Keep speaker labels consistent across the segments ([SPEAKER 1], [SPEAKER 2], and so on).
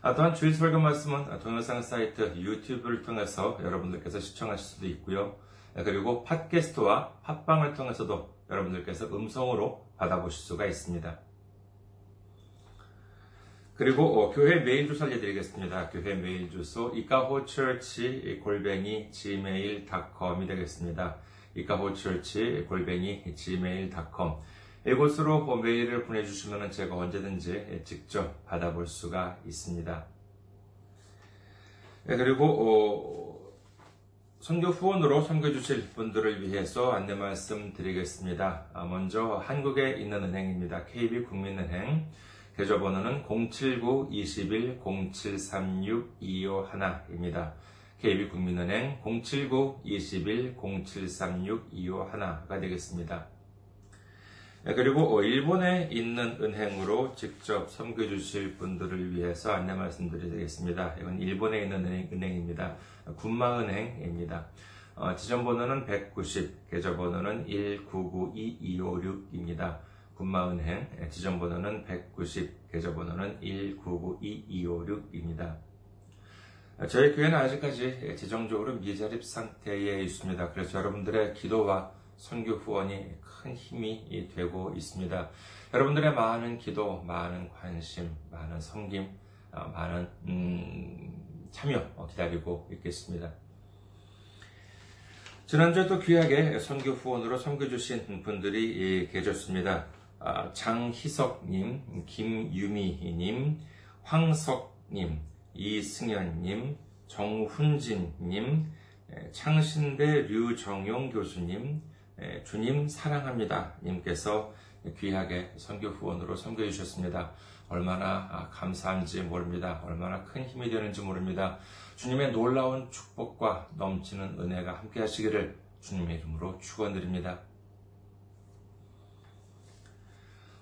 [SPEAKER 1] 아, 또한 주일 설교 말씀은 동영상 사이트 유튜브를 통해서 여러분들께서 시청하실 수도 있고요. 그리고 팟캐스트와 팟빵을 통해서도 여러분들께서 음성으로 받아보실 수가 있습니다. 그리고 어, 교회 메일 주소 알려드리겠습니다. 교회 메일 주소 이카호처치 골뱅이 gmail.com이 되겠습니다. 이카호처치 골뱅이 gmail.com 이곳으로 메일을 보내주시면 제가 언제든지 직접 받아볼 수가 있습니다. 네, 그리고 어, 선교 후원으로 섬겨주실 분들을 위해서 안내 말씀 드리겠습니다. 아, 먼저 한국에 있는 은행입니다. KB국민은행 계좌번호는 079-21-0736-251입니다. KB국민은행 079-21-0736-251가 되겠습니다. 네, 그리고 어, 일본에 있는 은행으로 직접 섬겨주실 분들을 위해서 안내 말씀드리겠습니다. 이건 일본에 있는 은행, 입니다 군마은행입니다. 어, 지점번호는 190, 계좌번호는 1992256입니다. 군마은행 예, 지점번호는 190, 계좌번호는 1992256입니다. 저희 교회는 아직까지 재정적으로 미자립 상태에 있습니다. 그래서 여러분들의 기도와 선교 후원이 큰 힘이 되고 있습니다. 여러분들의 많은 기도, 많은 관심, 많은 섬김, 어, 많은 음, 참여 기다리고 있겠습니다. 지난주에 또 귀하게 선교 후원으로 섬겨주신 분들이 계셨습니다. 아, 장희석님, 김유미님, 황석님, 이승현님, 정훈진님, 창신대 류정용 교수님, 주님 사랑합니다. 님께서 귀하게 선교 후원으로 섬겨 주셨습니다. 얼마나 아, 감사한지 모릅니다. 얼마나 큰 힘이 되는지 모릅니다. 주님의 놀라운 축복과 넘치는 은혜가 함께 하시기를 주님의 이름으로 축원드립니다.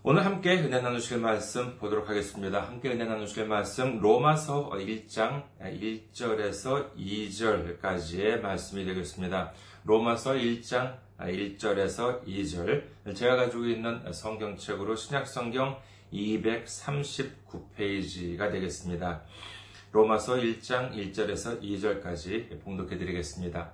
[SPEAKER 1] 오늘 함께 은혜 나누실 말씀 보도록 하겠습니다. 함께 은혜 나누실 말씀 로마서 1장 1절에서 2절까지의 말씀이 되겠습니다. 로마서 1장 1절에서 2절 제가 가지고 있는 성경책으로 신약성경 239페이지가 되겠습니다. 로마서 1장 1절에서 2절까지 봉독해 드리겠습니다.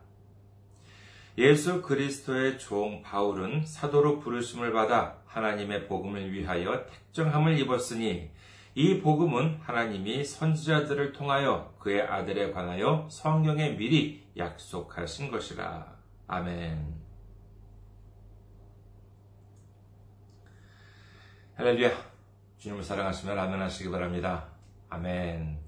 [SPEAKER 1] 예수 그리스도의 종 바울은 사도로 부르심을 받아 하나님의 복음을 위하여 택정함을 입었으니 이 복음은 하나님이 선지자들을 통하여 그의 아들에 관하여 성경에 미리 약속하신 것이라. 아멘. 할렐루야. 주님을 사랑하시면 아멘 하시기 바랍니다. 아멘.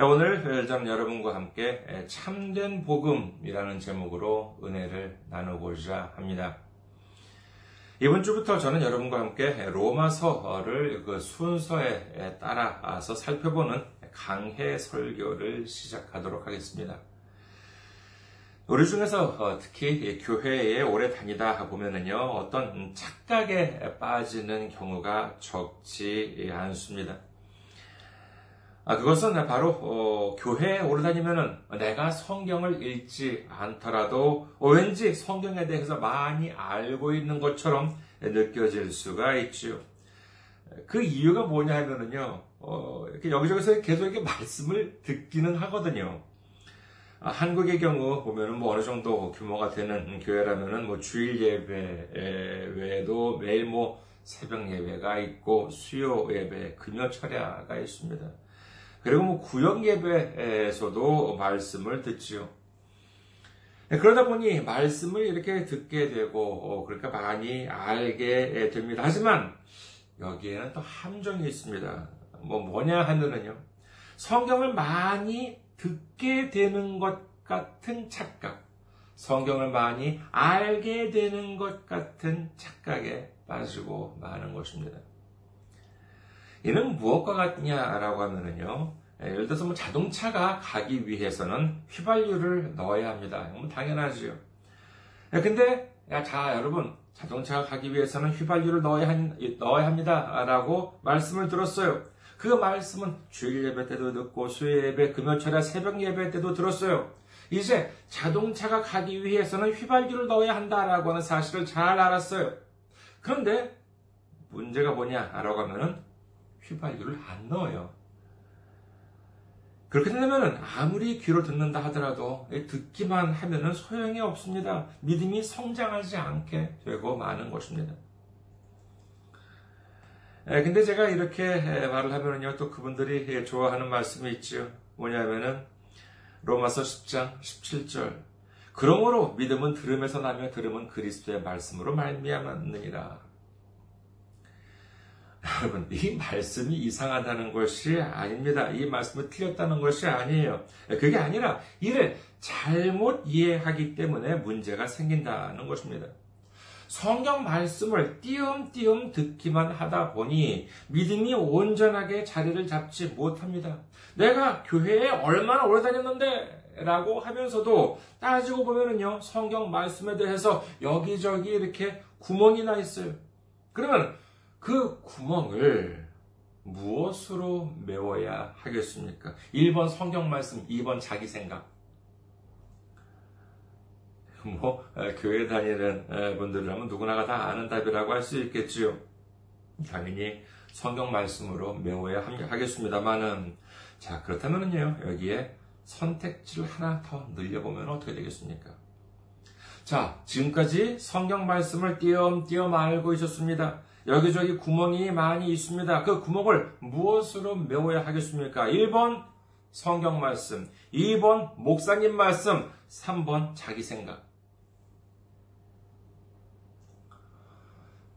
[SPEAKER 1] 오늘 저는 여러분과 함께 참된 복음이라는 제목으로 은혜를 나누고자 합니다. 이번 주부터 저는 여러분과 함께 로마서를 그 순서에 따라서 살펴보는 강해 설교를 시작하도록 하겠습니다. 우리 중에서 특히 교회에 오래 다니다 보면은요, 어떤 착각에 빠지는 경우가 적지 않습니다. 아, 그것은 바로 어, 교회에 오래 다니면은 내가 성경을 읽지 않더라도 어, 왠지 성경에 대해서 많이 알고 있는 것처럼 느껴질 수가 있지요. 그 이유가 뭐냐 하면은요, 어, 이렇게 여기저기서 계속 이렇게 말씀을 듣기는 하거든요. 아, 한국의 경우 보면은 뭐 어느 정도 규모가 되는 교회라면은 뭐 주일 예배 외에도 매일 뭐 새벽 예배가 있고 수요 예배, 금요 철야가 있습니다. 그리고 뭐 구역 예배에서도 말씀을 듣지요. 네, 그러다 보니 말씀을 이렇게 듣게 되고 어, 그러니까 많이 알게 됩니다. 하지만 여기에는 또 함정이 있습니다. 뭐 뭐냐 하면은요. 성경을 많이 듣게 되는 것 같은 착각. 성경을 많이 알게 되는 것 같은 착각에 빠지고 마는 것입니다. 이는 무엇과 같냐라고 하면은요, 예를 들어서 뭐 자동차가 가기 위해서는 휘발유를 넣어야 합니다. 뭐 당연하지요. 근데 야, 자 여러분 자동차가 가기 위해서는 휘발유를 넣어야, 한, 넣어야 합니다. 라고 말씀을 들었어요. 그 말씀은 주일 예배 때도 듣고 수요 예배, 금요철에 새벽 예배 때도 들었어요. 이제 자동차가 가기 위해서는 휘발유를 넣어야 한다라고 하는 사실을 잘 알았어요. 그런데 문제가 뭐냐? 라고 하면은 휘발유를 안 넣어요. 그렇게 되면 아무리 귀로 듣는다 하더라도 듣기만 하면 소용이 없습니다. 믿음이 성장하지 않게 되고 마는 것입니다. 근데 제가 이렇게 말을 하면요, 또 그분들이 좋아하는 말씀이 있죠. 뭐냐면은, 로마서 10장 17절. 그러므로 믿음은 들음에서 나며 들음은 그리스도의 말씀으로 말미암았느니라. 여러분, 이 말씀이 이상하다는 것이 아닙니다. 이 말씀이 틀렸다는 것이 아니에요. 그게 아니라 이를 잘못 이해하기 때문에 문제가 생긴다는 것입니다. 성경 말씀을 띄엄띄엄 듣기만 하다 보니 믿음이 온전하게 자리를 잡지 못합니다. 내가 교회에 얼마나 오래 다녔는데 라고 하면서도 따지고 보면은요, 성경 말씀에 대해서 여기저기 이렇게 구멍이 나 있어요. 그러면 그 구멍을 무엇으로 메워야 하겠습니까? 1번 성경 말씀, 2번 자기 생각. 뭐, 교회 다니는 분들이라면 누구나가 다 아는 답이라고 할 수 있겠지요. 당연히 성경 말씀으로 메워야 하겠습니다만은, 자, 그렇다면요, 여기에 선택지를 하나 더 늘려보면 어떻게 되겠습니까? 자, 지금까지 성경 말씀을 띄엄띄엄 알고 있었습니다. 여기저기 구멍이 많이 있습니다. 그 구멍을 무엇으로 메워야 하겠습니까? 1번 성경 말씀, 2번 목사님 말씀, 3번 자기 생각.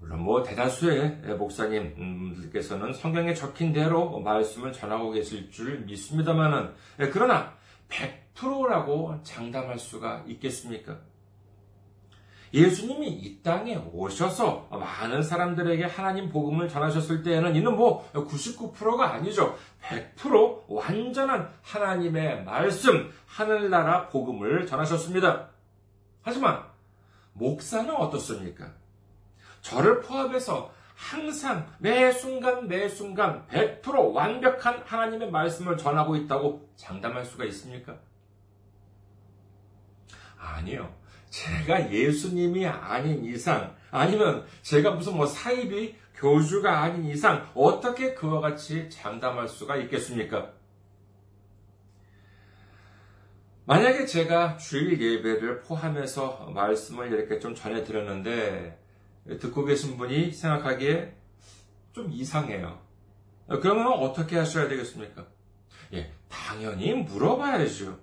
[SPEAKER 1] 물론 뭐 대다수의 목사님들께서는 성경에 적힌 대로 말씀을 전하고 계실 줄 믿습니다만은 그러나 100%라고 장담할 수가 있겠습니까? 예수님이 이 땅에 오셔서 많은 사람들에게 하나님 복음을 전하셨을 때에는 이는 뭐 99%가 아니죠. 100% 완전한 하나님의 말씀, 하늘나라 복음을 전하셨습니다. 하지만 목사는 어떻습니까? 저를 포함해서 항상 매 순간 매 순간 100% 완벽한 하나님의 말씀을 전하고 있다고 장담할 수가 있습니까? 아니요. 제가 예수님이 아닌 이상, 아니면 제가 무슨 뭐 사이비 교주가 아닌 이상, 어떻게 그와 같이 장담할 수가 있겠습니까? 만약에 제가 주일 예배를 포함해서 말씀을 이렇게 좀 전해드렸는데, 듣고 계신 분이 생각하기에 좀 이상해요. 그러면 어떻게 하셔야 되겠습니까? 예, 당연히 물어봐야죠.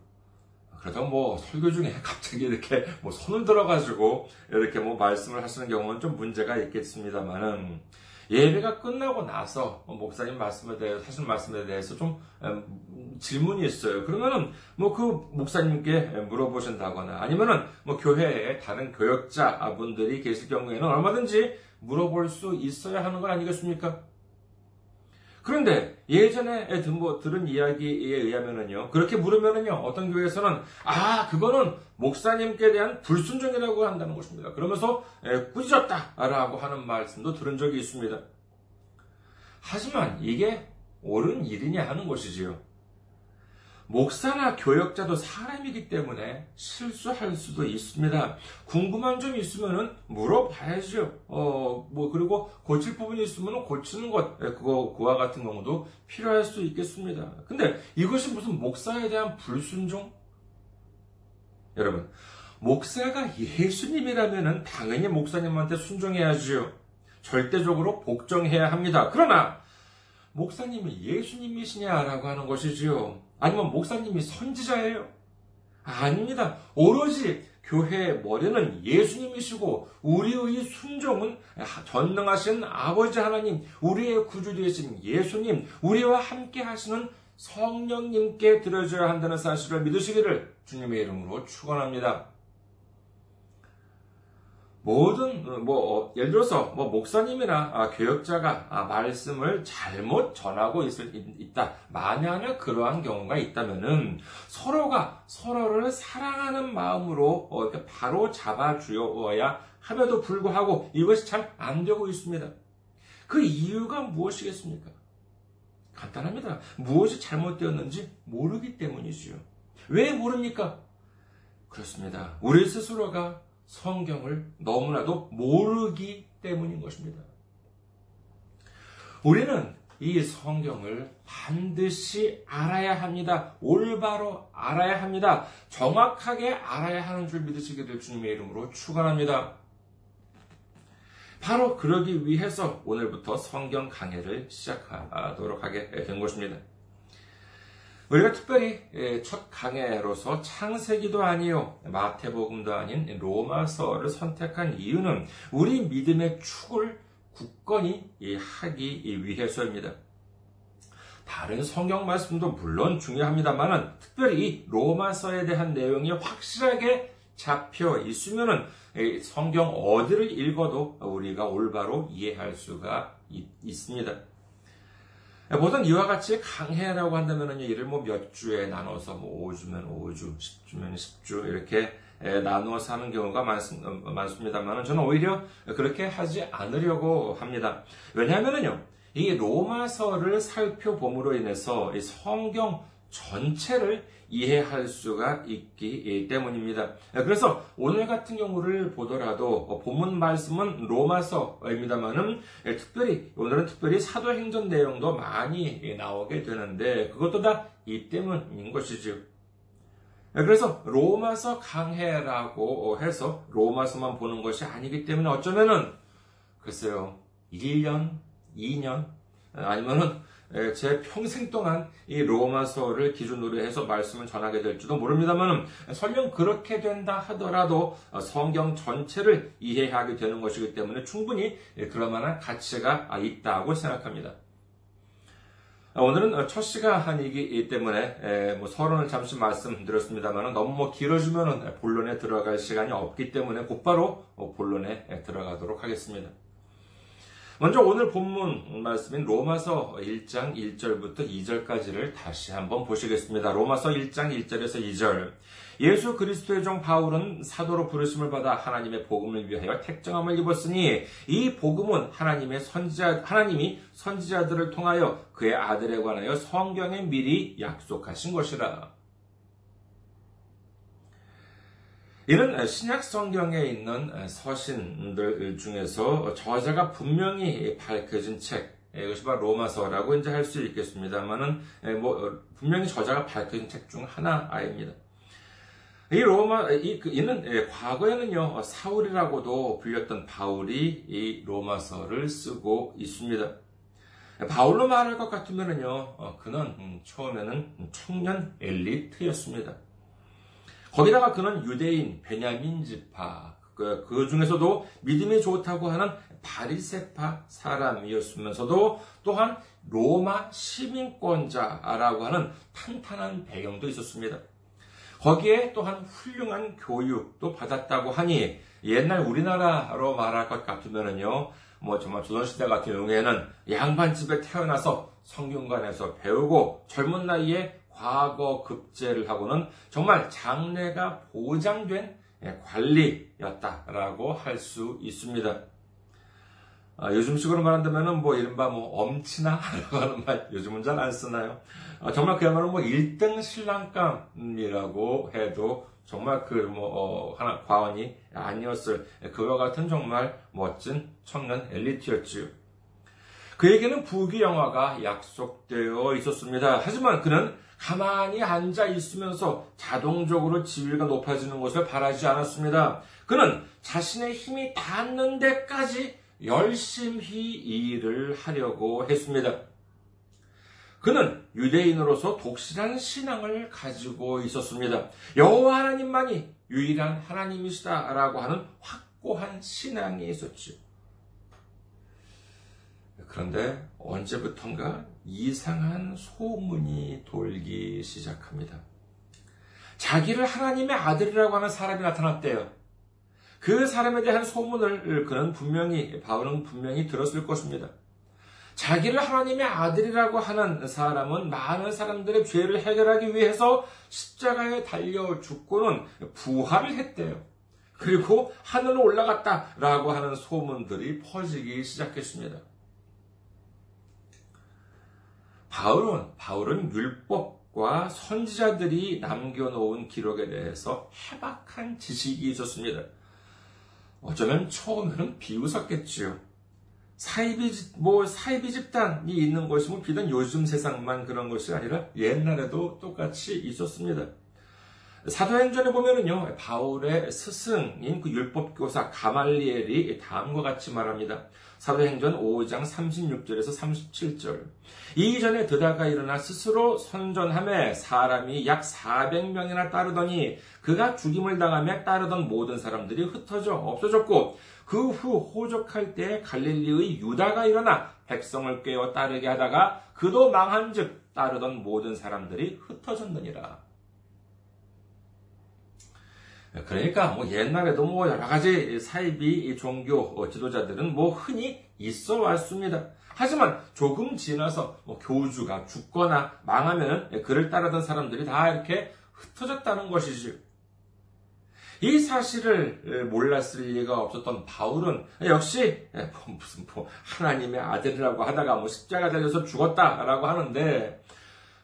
[SPEAKER 1] 그러다 뭐 설교 중에 갑자기 이렇게 뭐 손을 들어가지고 이렇게 뭐 말씀을 하시는 경우는 좀 문제가 있겠습니다만은 예배가 끝나고 나서 뭐 목사님 말씀에 대해서 하신 말씀에 대해서 좀 음, 질문이 있어요. 그러면은 뭐 그 목사님께 물어보신다거나 아니면은 뭐 교회에 다른 교역자 분들이 계실 경우에는 얼마든지 물어볼 수 있어야 하는 거 아니겠습니까? 그런데 예전에 뭐 들은 이야기에 의하면은요, 그렇게 물으면은요, 어떤 교회에서는, 아, 그거는 목사님께 대한 불순종이라고 한다는 것입니다. 그러면서 꾸짖었다라고 하는 말씀도 들은 적이 있습니다. 하지만 이게 옳은 일이냐 하는 것이지요. 목사나 교역자도 사람이기 때문에 실수할 수도 있습니다. 궁금한 점이 있으면은 물어봐야죠. 어, 뭐, 그리고 고칠 부분이 있으면 고치는 것, 예, 그거, 그와 같은 경우도 필요할 수 있겠습니다. 근데 이것이 무슨 목사에 대한 불순종? 여러분, 목사가 예수님이라면은 당연히 목사님한테 순종해야지요. 절대적으로 복종해야 합니다. 그러나, 목사님이 예수님이시냐라고 하는 것이지요. 아니면 목사님이 선지자예요? 아닙니다. 오로지 교회의 머리는 예수님이시고 우리의 순종은 전능하신 아버지 하나님, 우리의 구주 되신 예수님, 우리와 함께 하시는 성령님께 드려져야 한다는 사실을 믿으시기를 주님의 이름으로 축원합니다. 모든 뭐 어, 예를 들어서 뭐 목사님이나 아, 교역자가 아, 말씀을 잘못 전하고 있을, 있다. 만약에 그러한 경우가 있다면은 서로가 서로를 사랑하는 마음으로 어, 이렇게 바로 잡아 주어야 함에도 불구하고 이것이 참안 되고 있습니다. 그 이유가 무엇이겠습니까? 간단합니다. 무엇이 잘못되었는지 모르기 때문이지요. 왜 모릅니까? 그렇습니다. 우리 스스로가 성경을 너무나도 모르기 때문인 것입니다. 우리는 이 성경을 반드시 알아야 합니다. 올바로 알아야 합니다. 정확하게 알아야 하는 줄 믿으시게 될 주님의 이름으로 축원합니다. 바로 그러기 위해서 오늘부터 성경 강해를 시작하도록 하게 된 것입니다. 우리가 특별히 예, 첫 강해로서 창세기도 아니요 마태복음도 아닌 로마서를 선택한 이유는 우리 믿음의 축을 굳건히 하기 위해서입니다. 다른 성경 말씀도 물론 중요합니다만은 특별히 이 로마서에 대한 내용이 확실하게 잡혀 있으면은 성경 어디를 읽어도 우리가 올바로 이해할 수가 있, 습니다 보통 이와 같이 강해라고 한다면 이를 뭐 몇 주에 나눠서 뭐 5주면 5주, 10주면 10주 이렇게 나누어서 하는 경우가 많, 습니다만 저는 오히려 그렇게 하지 않으려고 합니다. 왜냐하면요, 이 로마서를 살펴봄으로 인해서 성경 전체를 이해할 수가 있기 때문입니다. 그래서 오늘 같은 경우를 보더라도 본문 말씀은 로마서입니다만은 특별히 오늘은 특별히 사도행전 내용도 많이 나오게 되는데 그것도 다 이 때문인 것이지요. 그래서 로마서 강해라고 해서 로마서만 보는 것이 아니기 때문에 어쩌면은 글쎄요 1년, 2년 아니면은 예, 제 평생 동안 이 로마서를 기준으로 해서 말씀을 전하게 될지도 모릅니다만 설령 그렇게 된다 하더라도 성경 전체를 이해하게 되는 것이기 때문에 충분히 그럴 만한 가치가 있다고 생각합니다. 오늘은 첫 시간이기 때문에 뭐 서론을 잠시 말씀드렸습니다만 너무 뭐 길어지면 본론에 들어갈 시간이 없기 때문에 곧바로 본론에 들어가도록 하겠습니다. 먼저 오늘 본문 말씀인 로마서 1장 1절부터 2절까지를 다시 한번 보시겠습니다. 로마서 1장 1절에서 2절. 예수 그리스도의 종 바울은 사도로 부르심을 받아 하나님의 복음을 위하여 택정함을 입었으니 이 복음은 하나님의 선지자 하나님이 선지자들을 통하여 그의 아들에 관하여 성경에 미리 약속하신 것이라. 이는 신약 성경에 있는 서신들 중에서 저자가 분명히 밝혀진 책, 이것이 바로 로마서라고 이제 할 수 있겠습니다만은 뭐 분명히 저자가 밝혀진 책 중 하나입니다. 이 로마 이 그, 이는 과거에는요 사울이라고도 불렸던 바울이 이 로마서를 쓰고 있습니다. 바울로 말할 것 같으면은요 어, 그는 음, 처음에는 청년 엘리트였습니다. 거기다가 그는 유대인, 베냐민 지파, 그, 그 중에서도 믿음이 좋다고 하는 바리세파 사람이었으면서도 또한 로마 시민권자라고 하는 탄탄한 배경도 있었습니다. 거기에 또한 훌륭한 교육도 받았다고 하니 옛날 우리나라로 말할 것 같으면은요, 뭐 정말 조선시대 같은 경우에는 양반집에 태어나서 성균관에서 배우고 젊은 나이에 과거 급제를 하고는 정말 장래가 보장된 예, 관리였다라고 할 수 있습니다. 아, 요즘식으로 말한다면 뭐 이른바 뭐 엄친아라고 하는 말 요즘은 잘 안 쓰나요? 아, 정말 그야말로 뭐 1등 신랑감이라고 해도 정말 그뭐 어, 하나 과언이 아니었을 그와 같은 정말 멋진 청년 엘리트였지요. 그에게는 부귀 영화가 약속되어 있었습니다. 하지만 그는 가만히 앉아 있으면서 자동적으로 지위가 높아지는 것을 바라지 않았습니다. 그는 자신의 힘이 닿는 데까지 열심히 일을 하려고 했습니다. 그는 유대인으로서 독실한 신앙을 가지고 있었습니다. 여호와 하나님만이 유일한 하나님이시다라고 하는 확고한 신앙이 있었죠. 그런데 언제부턴가 이상한 소문이 돌기 시작합니다. 자기를 하나님의 아들이라고 하는 사람이 나타났대요. 그 사람에 대한 소문을 그는 분명히, 바울은 분명히 들었을 것입니다. 자기를 하나님의 아들이라고 하는 사람은 많은 사람들의 죄를 해결하기 위해서 십자가에 달려 죽고는 부활을 했대요. 그리고 하늘로 올라갔다라고 하는 소문들이 퍼지기 시작했습니다. 바울은 바울은 율법과 선지자들이 남겨놓은 기록에 대해서 해박한 지식이 있었습니다. 어쩌면 처음에는 비웃었겠지요. 사이비, 뭐, 사이비 집단이 있는 것이 뭐 비단 요즘 세상만 그런 것이 아니라 옛날에도 똑같이 있었습니다. 사도행전에 보면은요, 바울의 스승인 그 율법 교사 가말리엘이 다음과 같이 말합니다. 사도행전 5장 36절에서 37절. 이전에 드다가 일어나 스스로 선전함에 사람이 약 400명이나 따르더니 그가 죽임을 당하며 따르던 모든 사람들이 흩어져 없어졌고 그 후 호적할 때 갈릴리의 유다가 일어나 백성을 꿰어 따르게 하다가 그도 망한즉 따르던 모든 사람들이 흩어졌느니라. 그러니까 뭐 옛날에도 뭐 여러 가지 사이비 종교 지도자들은 뭐 흔히 있어 왔습니다. 하지만 조금 지나서 뭐 교주가 죽거나 망하면 그를 따르던 사람들이 다 이렇게 흩어졌다는 것이지. 이 사실을 몰랐을 리가 없었던 바울은 역시 뭐 무슨 뭐 하나님의 아들이라고 하다가 뭐 십자가 달려서 죽었다라고 하는데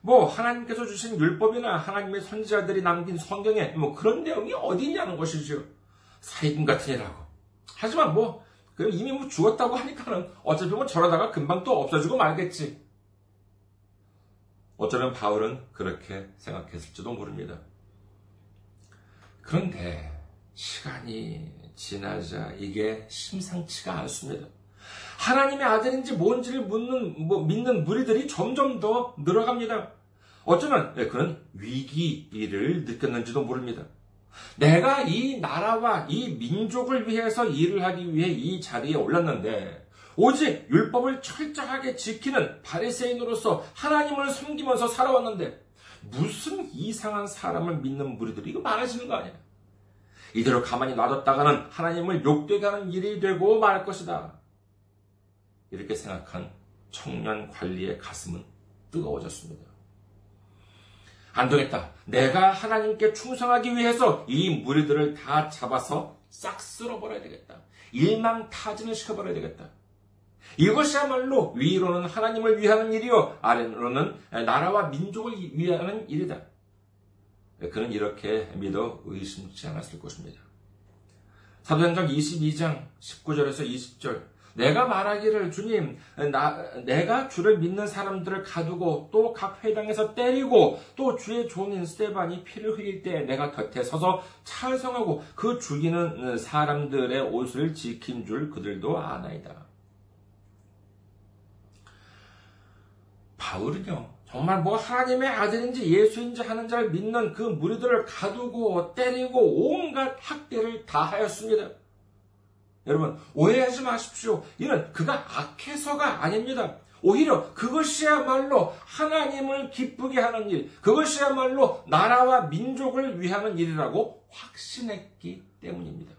[SPEAKER 1] 뭐 하나님께서 주신 율법이나 하나님의 선지자들이 남긴 성경에 뭐 그런 내용이 어디 있냐는 것이죠. 사기꾼 같은 이라고. 하지만 뭐 그럼 이미 뭐 죽었다고 하니까는 어차피 뭐 저러다가 금방 또 없어지고 말겠지. 어쩌면 바울은 그렇게 생각했을지도 모릅니다. 그런데 시간이 지나자 이게 심상치가 않습니다. 하나님의 아들인지 뭔지를 묻는, 뭐, 믿는 무리들이 점점 더 늘어갑니다. 어쩌면 네, 그런 위기를 느꼈는지도 모릅니다. 내가 이 나라와 이 민족을 위해서 일을 하기 위해 이 자리에 올랐는데 오직 율법을 철저하게 지키는 바리새인으로서 하나님을 섬기면서 살아왔는데 무슨 이상한 사람을 믿는 무리들이 이거 많아지는 거 아니야? 이대로 가만히 놔뒀다가는 하나님을 욕되게 하는 일이 되고 말 것이다. 이렇게 생각한 청년 관리의 가슴은 뜨거워졌습니다. 안 되겠다. 내가 하나님께 충성하기 위해서 이 무리들을 다 잡아서 싹 쓸어버려야 되겠다. 일망타진을 시켜버려야 되겠다. 이것이야말로 위로는 하나님을 위하는 일이요. 아래로는 나라와 민족을 위하는 일이다. 그는 이렇게 믿어 의심치 않았을 것입니다. 사도행전 22장 19절에서 20절 내가 말하기를 주님, 나, 내가 주를 믿는 사람들을 가두고 또 각 회당에서 때리고 또 주의 종인 스테반이 피를 흘릴 때 내가 곁에 서서 찬성하고 그 죽이는 사람들의 옷을 지킨 줄 그들도 아나이다. 바울은요, 정말 뭐 하나님의 아들인지 예수인지 하는 자를 믿는 그 무리들을 가두고 때리고 온갖 학대를 다 하였습니다. 여러분, 오해하지 마십시오. 이는 그가 악해서가 아닙니다. 오히려 그것이야말로 하나님을 기쁘게 하는 일, 그것이야말로 나라와 민족을 위하는 일이라고 확신했기 때문입니다.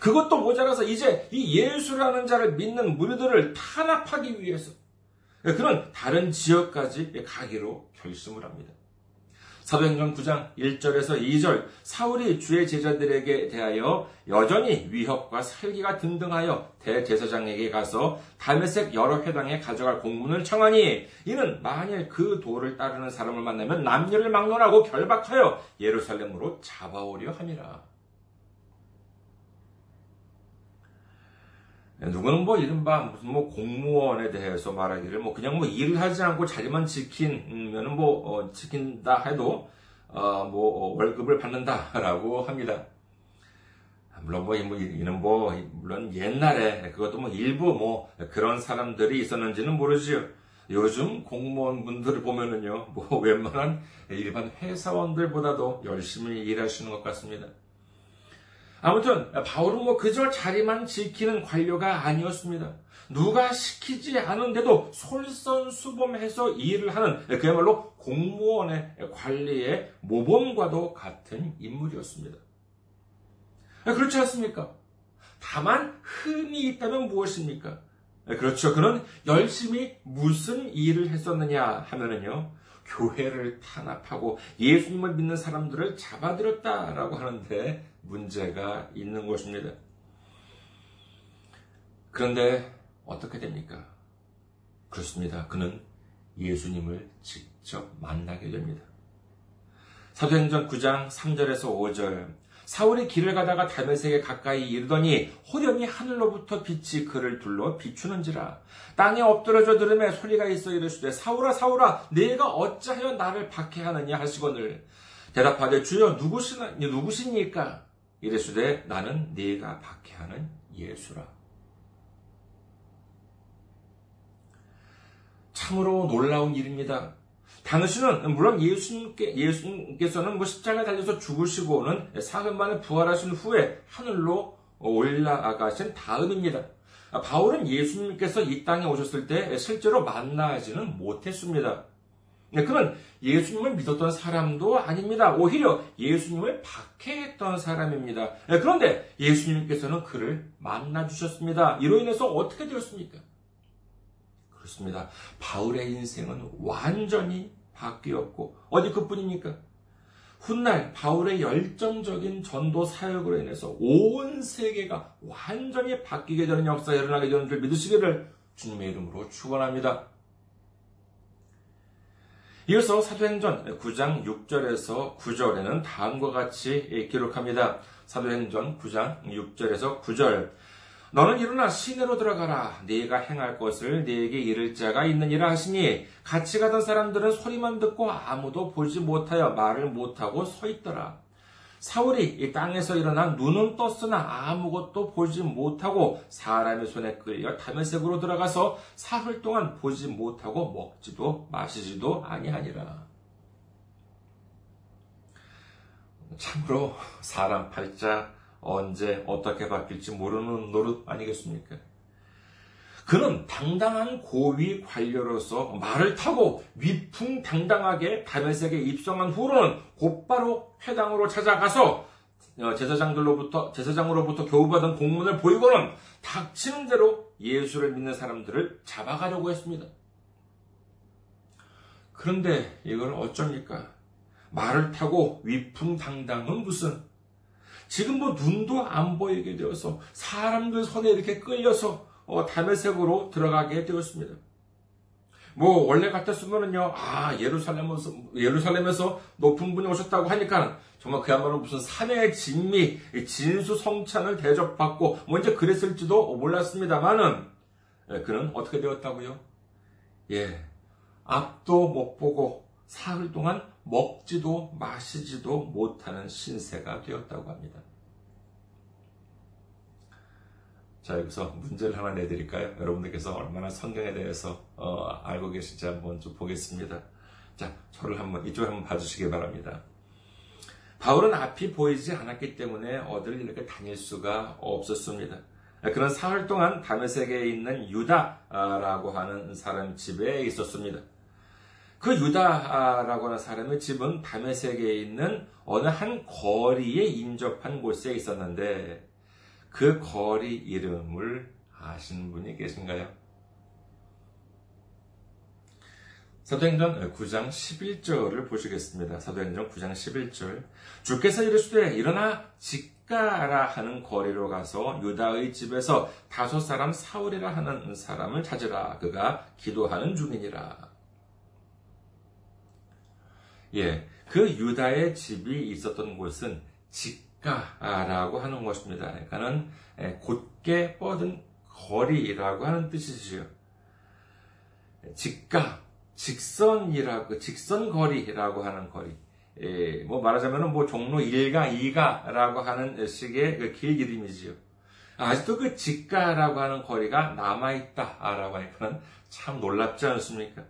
[SPEAKER 1] 그것도 모자라서 이제 이 예수라는 자를 믿는 무리들을 탄압하기 위해서 그런 다른 지역까지 가기로 결심을 합니다. 사도행전 9장 1절에서 2절 사울이 주의 제자들에게 대하여 여전히 위협과 살기가 등등하여 대제사장에게 가서 담에색 여러 회당에 가져갈 공문을 청하니 이는 만일 그 도를 따르는 사람을 만나면 남녀를 막론하고 결박하여 예루살렘으로 잡아오려 함이라. 누구는 뭐 이른바 무슨 뭐 공무원에 대해서 말하기를 뭐 그냥 뭐 일을 하지 않고 자리만 지키면은 뭐 어, 지킨다 해도 어뭐 월급을 받는다라고 합니다. 물론 뭐, 뭐 이는 뭐 물론 옛날에 그것도 뭐 일부 뭐 그런 사람들이 있었는지는 모르지요. 요즘 공무원분들을 보면은요 뭐 웬만한 일반 회사원들보다도 열심히 일하시는 것 같습니다. 아무튼 바울은 뭐 그저 자리만 지키는 관료가 아니었습니다. 누가 시키지 않은데도 솔선수범해서 일을 하는 그야말로 공무원의 관리의 모범과도 같은 인물이었습니다. 그렇지 않습니까? 다만 흠이 있다면 무엇입니까? 그렇죠. 그는 열심히 무슨 일을 했었느냐 하면은요. 교회를 탄압하고 예수님을 믿는 사람들을 잡아들였다라고 하는데 문제가 있는 것입니다. 그런데 어떻게 됩니까? 그렇습니다. 그는 예수님을 직접 만나게 됩니다. 사도행전 9장 3절에서 5절 사울이 길을 가다가 다메섹에 가까이 이르더니 호련히 하늘로부터 빛이 그를 둘러 비추는지라 땅에 엎드려져 들음에 소리가 있어 이르시되 사울아 사울아 내가 어찌하여 나를 박해하느냐 하시거늘 대답하되 주여 누구시나 누구시니까 이르시되 나는 네가 박해하는 예수라 참으로 놀라운 일입니다. 당신은 물론 예수님께, 예수님께서는 뭐 십자가 달려서 죽으시고는 사흘 만에 부활하신 후에 하늘로 올라가신 다음입니다. 바울은 예수님께서 이 땅에 오셨을 때 실제로 만나지는 못했습니다. 네, 그는 예수님을 믿었던 사람도 아닙니다. 오히려 예수님을 박해했던 사람입니다. 네, 그런데 예수님께서는 그를 만나 주셨습니다. 이로 인해서 어떻게 되었습니까? 그렇습니다. 바울의 인생은 완전히 바뀌었고 어디 그뿐입니까? 훗날 바울의 열정적인 전도 사역으로 인해서 온 세계가 완전히 바뀌게 되는 역사가 일어나게 되는 줄 믿으시기를 주님의 이름으로 축원합니다. 이어서 사도행전 9장 6절에서 9절에는 다음과 같이 기록합니다. 사도행전 9장 6절에서 9절 너는 일어나 시내로 들어가라. 네가 행할 것을 네게 이를 자가 있느니라 하시니 같이 가던 사람들은 소리만 듣고 아무도 보지 못하여 말을 못하고 서 있더라. 사울이 이 땅에서 일어나 눈은 떴으나 아무것도 보지 못하고 사람의 손에 끌려 담에색으로 들어가서 사흘 동안 보지 못하고 먹지도 마시지도 아니하니라. 참으로 사람 팔자 언제 어떻게 바뀔지 모르는 노릇 아니겠습니까? 그는 당당한 고위 관료로서 말을 타고 위풍당당하게 다메섹에 입성한 후로는 곧바로 회당으로 찾아가서 어, 제사장들로부터 제사장으로부터 교부받은 공문을 보이고는 닥치는 대로 예수를 믿는 사람들을 잡아가려고 했습니다. 그런데 이걸 어쩝니까? 말을 타고 위풍당당은 무슨 지금 뭐 눈도 안 보이게 되어서 사람들 손에 이렇게 끌려서 어, 담의색으로 들어가게 되었습니다. 뭐 원래 같았으면은요, 아 예루살렘에서 예루살렘에서 높은 분이 오셨다고 하니까 정말 그야말로 무슨 산의 진미, 진수 성찬을 대접받고 뭐 이제 그랬을지도 몰랐습니다만은 예, 그는 어떻게 되었다고요? 예, 앞도 못 보고 사흘 동안 먹지도 마시지도 못하는 신세가 되었다고 합니다. 자, 여기서 문제를 하나 내드릴까요? 여러분들께서 얼마나 성경에 대해서 어, 알고 계신지 한번 좀 보겠습니다. 자, 저를 한번 이쪽에 한번 봐주시기 바랍니다. 바울은 앞이 보이지 않았기 때문에 어디를 이렇게 다닐 수가 없었습니다. 그런 사흘 동안 다메섹에 있는 유다라고 하는 사람 집에 있었습니다. 그 유다라고 하는 사람의 집은 다메섹에 있는 어느 한 거리에 인접한 곳에 있었는데 그 거리 이름을 아시는 분이 계신가요? 사도행전 9장 11절을 보시겠습니다. 사도행전 9장 11절. 주께서 이르시되 일어나 직가라 하는 거리로 가서 유다의 집에서 다섯 사람 사울이라 하는 사람을 찾으라. 그가 기도하는 중이니라. 예, 그 유다의 집이 있었던 곳은 직 라고 하는 것입니다. 그러니까는 곧게 뻗은 거리라고 하는 뜻이지요. 직가, 직선이라고, 직선거리라고 하는 거리. 예, 뭐 말하자면은 뭐 종로 1가 2가라고 하는 식의 그길 이름이지요. 아직도 그 직가라고 하는 거리가 남아있다라고 하니까는 참 놀랍지 않습니까?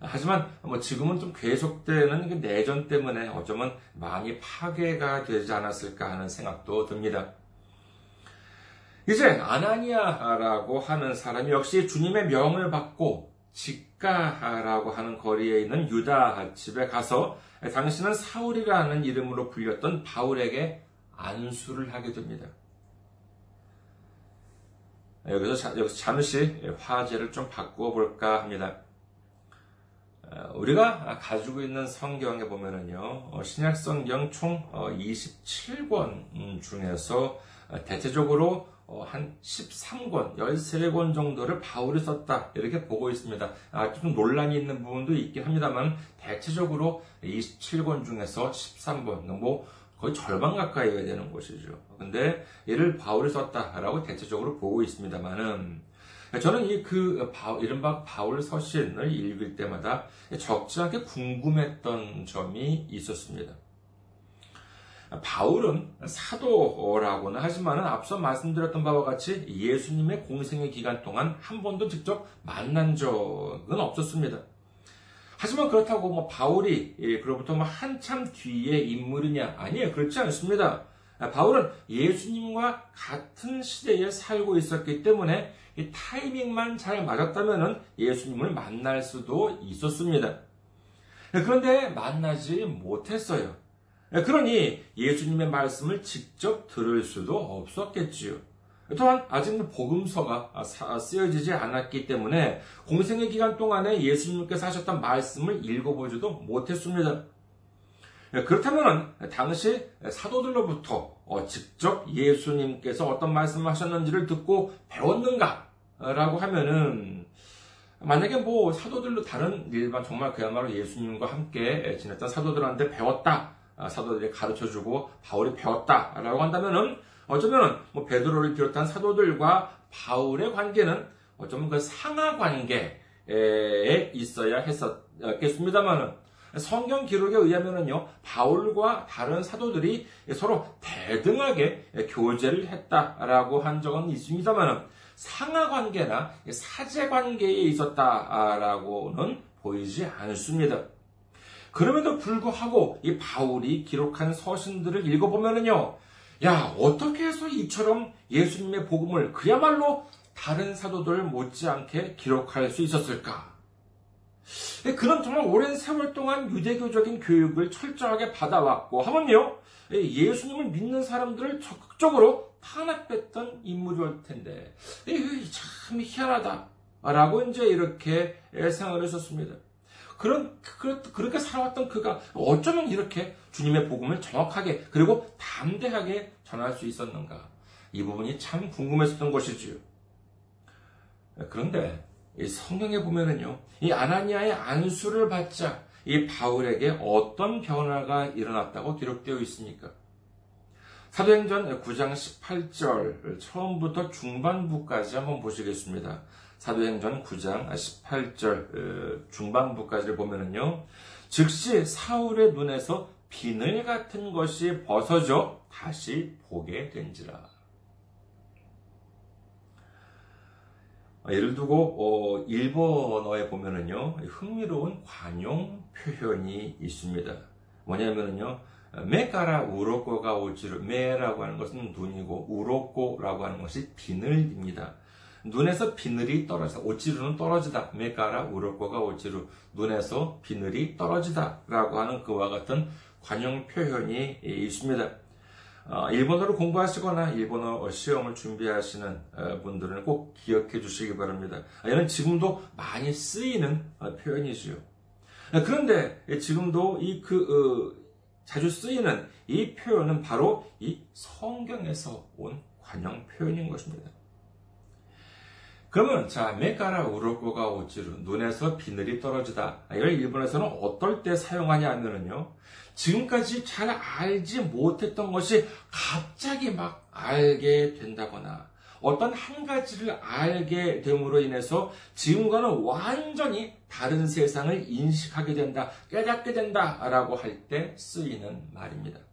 [SPEAKER 1] 하지만 뭐 지금은 좀 계속되는 그 내전 때문에 어쩌면 많이 파괴가 되지 않았을까 하는 생각도 듭니다. 이제 아나니아라고 하는 사람이 역시 주님의 명을 받고 직가라고 하는 거리에 있는 유다 집에 가서 당신은 사울이라는 이름으로 불렸던 바울에게 안수를 하게 됩니다. 여기서, 여기서 잠시 화제를 좀 바꾸어 볼까 합니다. 어, 우리가 가지고 있는 성경에 보면은요, 어, 신약 성경 총 27권 어, 음, 중에서 대체적으로 한 13권, 13권 정도를 바울이 썼다. 이렇게 보고 있습니다. 아, 좀 논란이 있는 부분도 있긴 합니다만, 대체적으로 27권 중에서 13권, 뭐, 거의 절반 가까이가 되는 것이죠. 근데 이를 바울이 썼다라고 대체적으로 보고 있습니다만은, 저는 이 그 이른바 바울 서신을 읽을 때마다 적지 않게 궁금했던 점이 있었습니다. 바울은 사도라고는 하지만 앞서 말씀드렸던 바와 같이 예수님의 공생의 기간 동안 한 번도 직접 만난 적은 없었습니다. 하지만 그렇다고 뭐 바울이 예, 그로부터 뭐 한참 뒤의 인물이냐? 아니에요. 그렇지 않습니다. 바울은 예수님과 같은 시대에 살고 있었기 때문에 이 타이밍만 잘 맞았다면 예수님을 만날 수도 있었습니다. 그런데 만나지 못했어요. 그러니 예수님의 말씀을 직접 들을 수도 없었겠지요. 또한 아직 복음서가 쓰여지지 않았기 때문에 공생의 기간 동안에 예수님께서 하셨던 말씀을 읽어보지도 못했습니다. 그렇다면 당시 사도들로부터 직접 예수님께서 어떤 말씀을 하셨는지를 듣고 배웠는가? 라고 하면은 만약에 뭐 사도들로 다른 일반 정말 그야말로 예수님과 함께 지냈던 사도들한테 배웠다 아, 사도들이 가르쳐주고 바울이 배웠다라고 한다면은 어쩌면은 뭐 베드로를 비롯한 사도들과 바울의 관계는 어쩌면 그 상하 관계에 있어야 했었겠습니다만은 성경 기록에 의하면은요 바울과 다른 사도들이 서로 대등하게 교제를 했다라고 한 적은 있습니다만은 상하 관계나 사제 관계에 있었다라고는 보이지 않습니다. 그럼에도 불구하고 이 바울이 기록한 서신들을 읽어보면요. 야, 어떻게 해서 이처럼 예수님의 복음을 그야말로 다른 사도들 못지않게 기록할 수 있었을까? 그런 정말 오랜 세월 동안 유대교적인 교육을 철저하게 받아왔고 하면요. 예수님을 믿는 사람들을 적극적으로 탄압했던 인물이었을 텐데, 참 희한하다. 라고 이제 이렇게 생각을 했었습니다. 그런, 그, 그렇게 살아왔던 그가 어쩌면 이렇게 주님의 복음을 정확하게, 그리고 담대하게 전할 수 있었는가. 이 부분이 참 궁금했었던 것이지요. 그런데, 이 성경에 보면은요, 이 아나니아의 안수를 받자 이 바울에게 어떤 변화가 일어났다고 기록되어 있습니까? 사도행전 9장 18절 처음부터 중반부까지 한번 보시겠습니다. 사도행전 9장 18절 중반부까지를 보면은요. 즉시 사울의 눈에서 비늘 같은 것이 벗어져 다시 보게 된지라. 예를 두고 어, 일본어에 보면은요 흥미로운 관용 표현이 있습니다. 뭐냐면은요 메가라 우로코가 오지르 메라고 하는 것은 눈이고 우로코라고 하는 것이 비늘입니다. 눈에서 비늘이 떨어지다. 오지르는 떨어지다. 메가라 우로코가 오지르 눈에서 비늘이 떨어지다라고 하는 그와 같은 관용 표현이 있습니다. 어, 일본어를 공부하시거나 일본어 시험을 준비하시는 어, 분들은 꼭 기억해 주시기 바랍니다. 얘는 지금도 많이 쓰이는 어, 표현이지요. 그런데 지금도 이 그 자주 쓰이는 이 표현은 바로 이 성경에서 온 관용 표현인 것입니다. 그러면 자 메가라 우로코가 오지루 눈에서 비늘이 떨어지다 이걸 일본에서는 어떨 때 사용하냐 하면은요 지금까지 잘 알지 못했던 것이 갑자기 막 알게 된다거나 어떤 한 가지를 알게 됨으로 인해서 지금과는 완전히 다른 세상을 인식하게 된다, 깨닫게 된다라고 할 때 쓰이는 말입니다.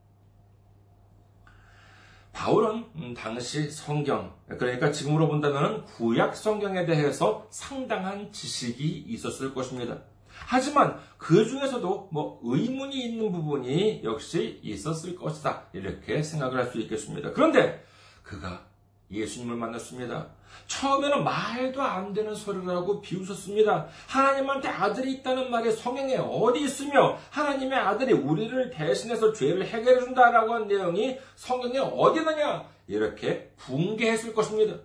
[SPEAKER 1] 바울은 음, 당시 성경, 그러니까 지금으로 본다면 구약 성경에 대해서 상당한 지식이 있었을 것입니다. 하지만 그 중에서도 뭐 의문이 있는 부분이 역시 있었을 것이다. 이렇게 생각을 할 수 있겠습니다. 그런데 그가 예수님을 만났습니다. 처음에는 말도 안 되는 소리를 하고 비웃었습니다. 하나님한테 아들이 있다는 말이 성경에 어디 있으며 하나님의 아들이 우리를 대신해서 죄를 해결해 준다라고 한 내용이 성경에 어디 있느냐 이렇게 붕괴했을 것입니다.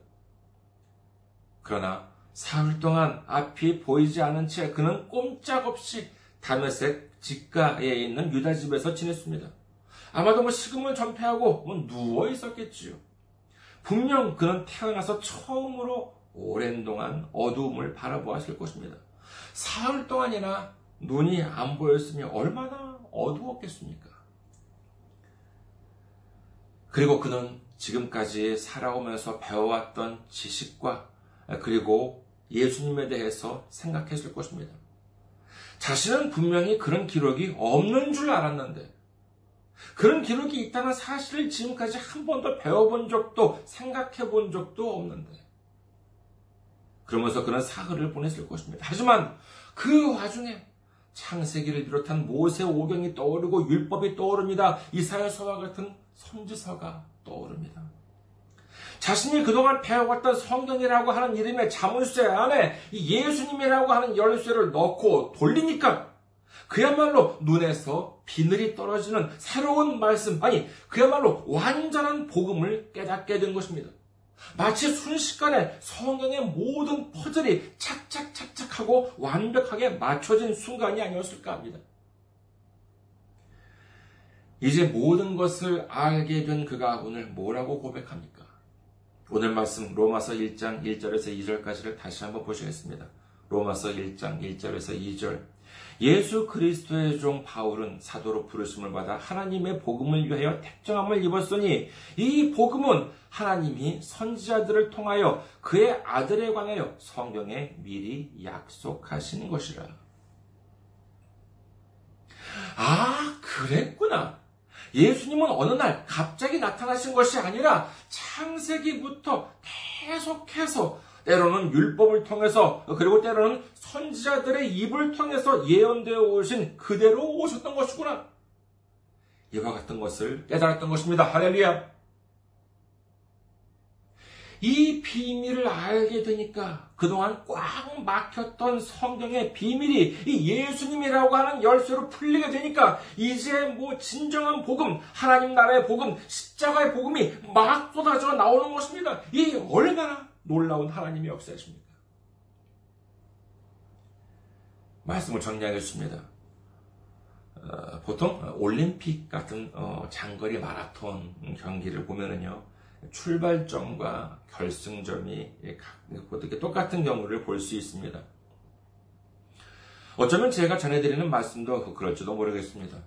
[SPEAKER 1] 그러나 사흘 동안 앞이 보이지 않은 채 그는 꼼짝없이 다메섹 직가에 있는 유다 집에서 지냈습니다. 아마도 뭐 식음을 전폐하고 뭐 누워 있었겠지요. 분명 그는 태어나서 처음으로 오랜 동안 어두움을 바라보았을 것입니다. 사흘 동안이나 눈이 안 보였으면 얼마나 어두웠겠습니까? 그리고 그는 지금까지 살아오면서 배워왔던 지식과 그리고 예수님에 대해서 생각했을 것입니다. 자신은 분명히 그런 기록이 없는 줄 알았는데, 그런 기록이 있다는 사실을 지금까지 한 번도 배워본 적도 생각해 본 적도 없는데. 그러면서 그는 사흘을 보냈을 것입니다. 하지만 그 와중에 창세기를 비롯한 모세 오경이 떠오르고 율법이 떠오릅니다. 이사야서와 같은 선지서가 떠오릅니다. 자신이 그동안 배워왔던 성경이라고 하는 이름의 자문수제 안에 예수님이라고 하는 열쇠를 넣고 돌리니까 그야말로 눈에서 비늘이 떨어지는 새로운 말씀, 아니, 그야말로 완전한 복음을 깨닫게 된 것입니다. 마치 순식간에 성경의 모든 퍼즐이 착착착착하고 완벽하게 맞춰진 순간이 아니었을까 합니다. 이제 모든 것을 알게 된 그가 오늘 뭐라고 고백합니까? 오늘 말씀 로마서 1장 1절에서 2절까지를 다시 한번 보시겠습니다. 로마서 1장 1절에서 2절. 예수 그리스도의 종 바울은 사도로 부르심을 받아 하나님의 복음을 위하여 택정함을 입었으니 이 복음은 하나님이 선지자들을 통하여 그의 아들에 관하여 성경에 미리 약속하신 것이라. 아, 그랬구나. 예수님은 어느 날 갑자기 나타나신 것이 아니라 창세기부터 계속해서 때로는 율법을 통해서 그리고 때로는 선지자들의 입을 통해서 예언되어 오신 그대로 오셨던 것이구나. 이와 같은 것을 깨달았던 것입니다. 할렐루야. 이 비밀을 알게 되니까 그동안 꽉 막혔던 성경의 비밀이 이 예수님이라고 하는 열쇠로 풀리게 되니까 이제 뭐 진정한 복음, 하나님 나라의 복음, 십자가의 복음이 막 쏟아져 나오는 것입니다. 이 얼마나 놀라운 하나님의 역사이십니까? 말씀을 정리하겠습니다. 어, 보통 올림픽 같은 어, 장거리 마라톤 경기를 보면은요, 출발점과 결승점이 어떻게 똑같은 경우를 볼 수 있습니다. 어쩌면 제가 전해드리는 말씀도 그럴지도 모르겠습니다.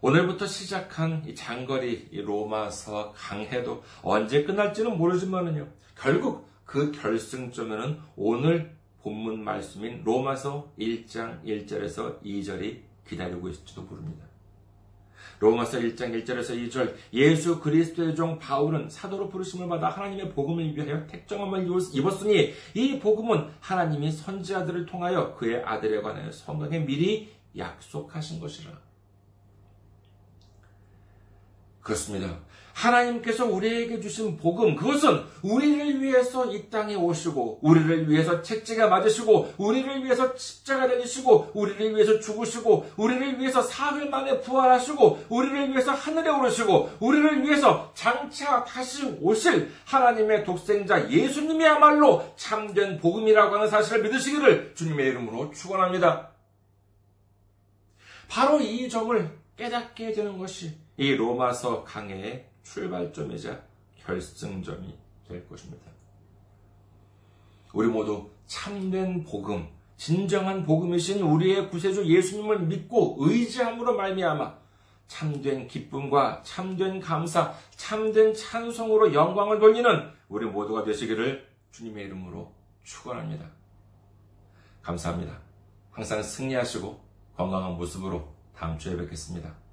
[SPEAKER 1] 오늘부터 시작한 장거리 로마서 강해도 언제 끝날지는 모르지만은요, 결국 그 결승점에는 오늘 본문 말씀인 로마서 1장 1절에서 2절이 기다리고 있을지도 모릅니다. 로마서 1장 1절에서 2절 예수 그리스도의 종 바울은 사도로 부르심을 받아 하나님의 복음을 위하여 택정함을 입었으니 이 복음은 하나님이 선지자들을 통하여 그의 아들에 관하여 성경에 미리 약속하신 것이라. 그렇습니다. 하나님께서 우리에게 주신 복음, 그것은 우리를 위해서 이 땅에 오시고, 우리를 위해서 책제가 맞으시고, 우리를 위해서 십자가 되시고, 우리를 위해서 죽으시고, 우리를 위해서 사흘 만에 부활하시고, 우리를 위해서 하늘에 오르시고, 우리를 위해서 장차 다시 오실 하나님의 독생자 예수님이야말로 참된 복음이라고 하는 사실을 믿으시기를 주님의 이름으로 축원합니다. 바로 이 점을 깨닫게 되는 것이 이 로마서 강해의 출발점이자 결승점이 될 것입니다. 우리 모두 참된 복음, 진정한 복음이신 우리의 구세주 예수님을 믿고 의지함으로 말미암아 참된 기쁨과 참된 감사, 참된 찬송으로 영광을 돌리는 우리 모두가 되시기를 주님의 이름으로 축원합니다. 감사합니다. 항상 승리하시고 건강한 모습으로 다음 주에 뵙겠습니다.